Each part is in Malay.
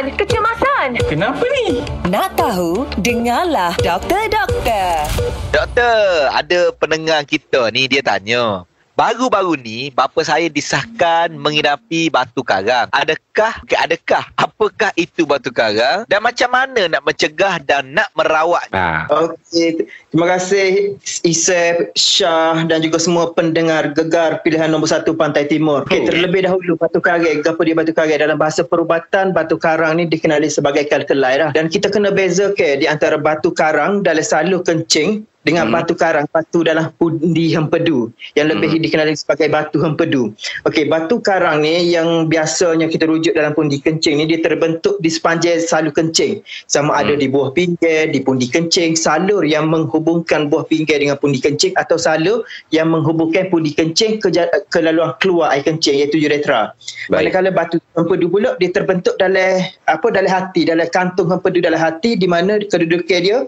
Kecemasan, kecemasan. Kenapa ni? Nak tahu? Dengarlah Doktor Doktor. Doktor, ada pendengar kita ni dia tanya. Baru-baru ni bapa saya disahkan mengidapi batu karang. Adakah adakah apakah itu batu karang dan macam mana nak mencegah dan nak merawat? Ha. Okey, terima kasih Isep, Syah dan juga semua pendengar gegar pilihan nombor satu Pantai Timur. Okey, terlebih dahulu batu karang, apa dia batu karang? Dalam bahasa perubatan, batu karang ni dikenali sebagai kalkelai lah. Dan kita kena beza ke di antara batu karang dalam salur kencing dengan hmm. batu karang batu dalam pundi hempedu yang lebih hmm. dikenali sebagai batu hempedu. Okey, batu karang ni yang biasanya kita rujuk dalam pundi kencing ni dia terbentuk di sepanjang salur kencing. Sama hmm. ada di buah pinggir, di pundi kencing, salur yang menghubungkan buah pinggir dengan pundi kencing atau salur yang menghubungkan pundi kencing ke, ke laluan keluar air kencing iaitu uretra. Manakala batu hempedu pula dia terbentuk dalam apa dalam hati, dalam kantung hempedu dalam hati di mana kedudukan dia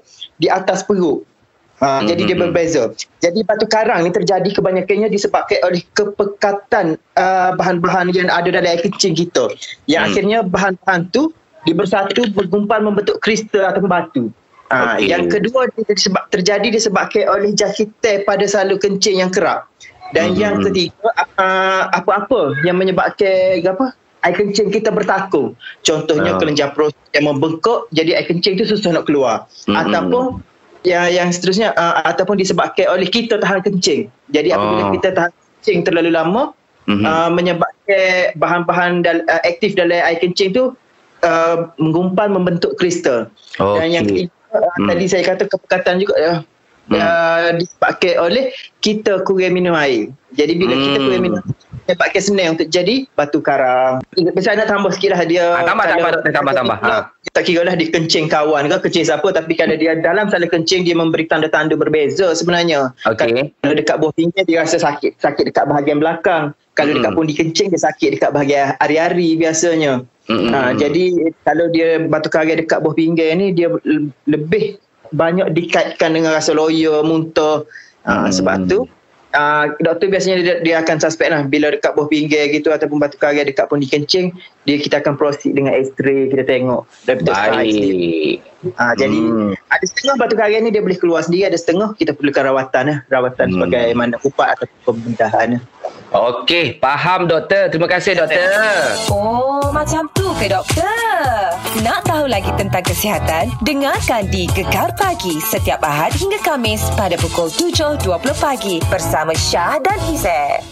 di atas perut. Ha, mm-hmm. Jadi dia berbeza. Jadi batu karang ni terjadi kebanyakannya disebabkan oleh kepekatan uh, bahan-bahan yang ada dalam air kencing kita. Yang mm. akhirnya bahan-bahan tu dia bersatu bergumpal membentuk kristal atau batu. Ha, okay. Yang kedua disebab, terjadi disebabkan oleh jahite pada salur kencing yang kerap. Dan mm-hmm. yang ketiga uh, apa-apa yang menyebabkan apa? air kencing kita bertakung. Contohnya uh. kelenjar proses yang membengkak jadi air kencing tu susah nak keluar. Mm-hmm. Ataupun yang yang seterusnya uh, ataupun disebabkan oleh kita tahan kencing. Jadi apabila oh. kita tahan kencing terlalu lama mm-hmm. uh, menyebabkan bahan-bahan dal- uh, aktif dalam air kencing tu uh, menggumpal membentuk kristal. Okay. Dan yang ketiga uh, mm. tadi saya kata kepekatan juga uh, mm. uh, disebabkan oleh kita kurang minum air. Jadi bila mm. kita kurang minum menyebabkan senang untuk jadi batu karang. Saya nak tambah sikit lah dia. Ha, tambah, tambah, tambah, tambah, tambah. Ha. Tak kira lah dia kencing kawan ke, kencing siapa. Tapi kalau dia dalam salah kencing, dia memberi tanda-tanda berbeza sebenarnya. Okay. Kalau dekat buah pinggir, dia rasa sakit. Sakit dekat bahagian belakang. Kalau hmm. dekat pun dikencing, dia sakit dekat bahagian hari-hari biasanya. Hmm. Ha, jadi kalau dia batu karang dekat buah pinggir ni, dia lebih banyak dikaitkan dengan rasa loya, muntah. Ha, hmm. Sebab tu, uh, doktor biasanya dia, dia akan suspect lah bila dekat buah pinggir gitu ataupun batu karang dekat pundi kencing dia kita akan proceed dengan x-ray kita tengok Baik. Uh, jadi hmm. ada setengah batu karang ni dia boleh keluar sendiri ada setengah kita perlukan rawatan lah rawatan hmm. sebagai mana upat atau pembedahan lah. Okey, faham doktor. Terima kasih doktor. Oh, macam tu ke doktor? Nak tahu lagi tentang kesihatan? Dengarkan di Gekar Pagi setiap Ahad hingga Kamis pada pukul 7.20 pagi bersama Syah dan Izzet.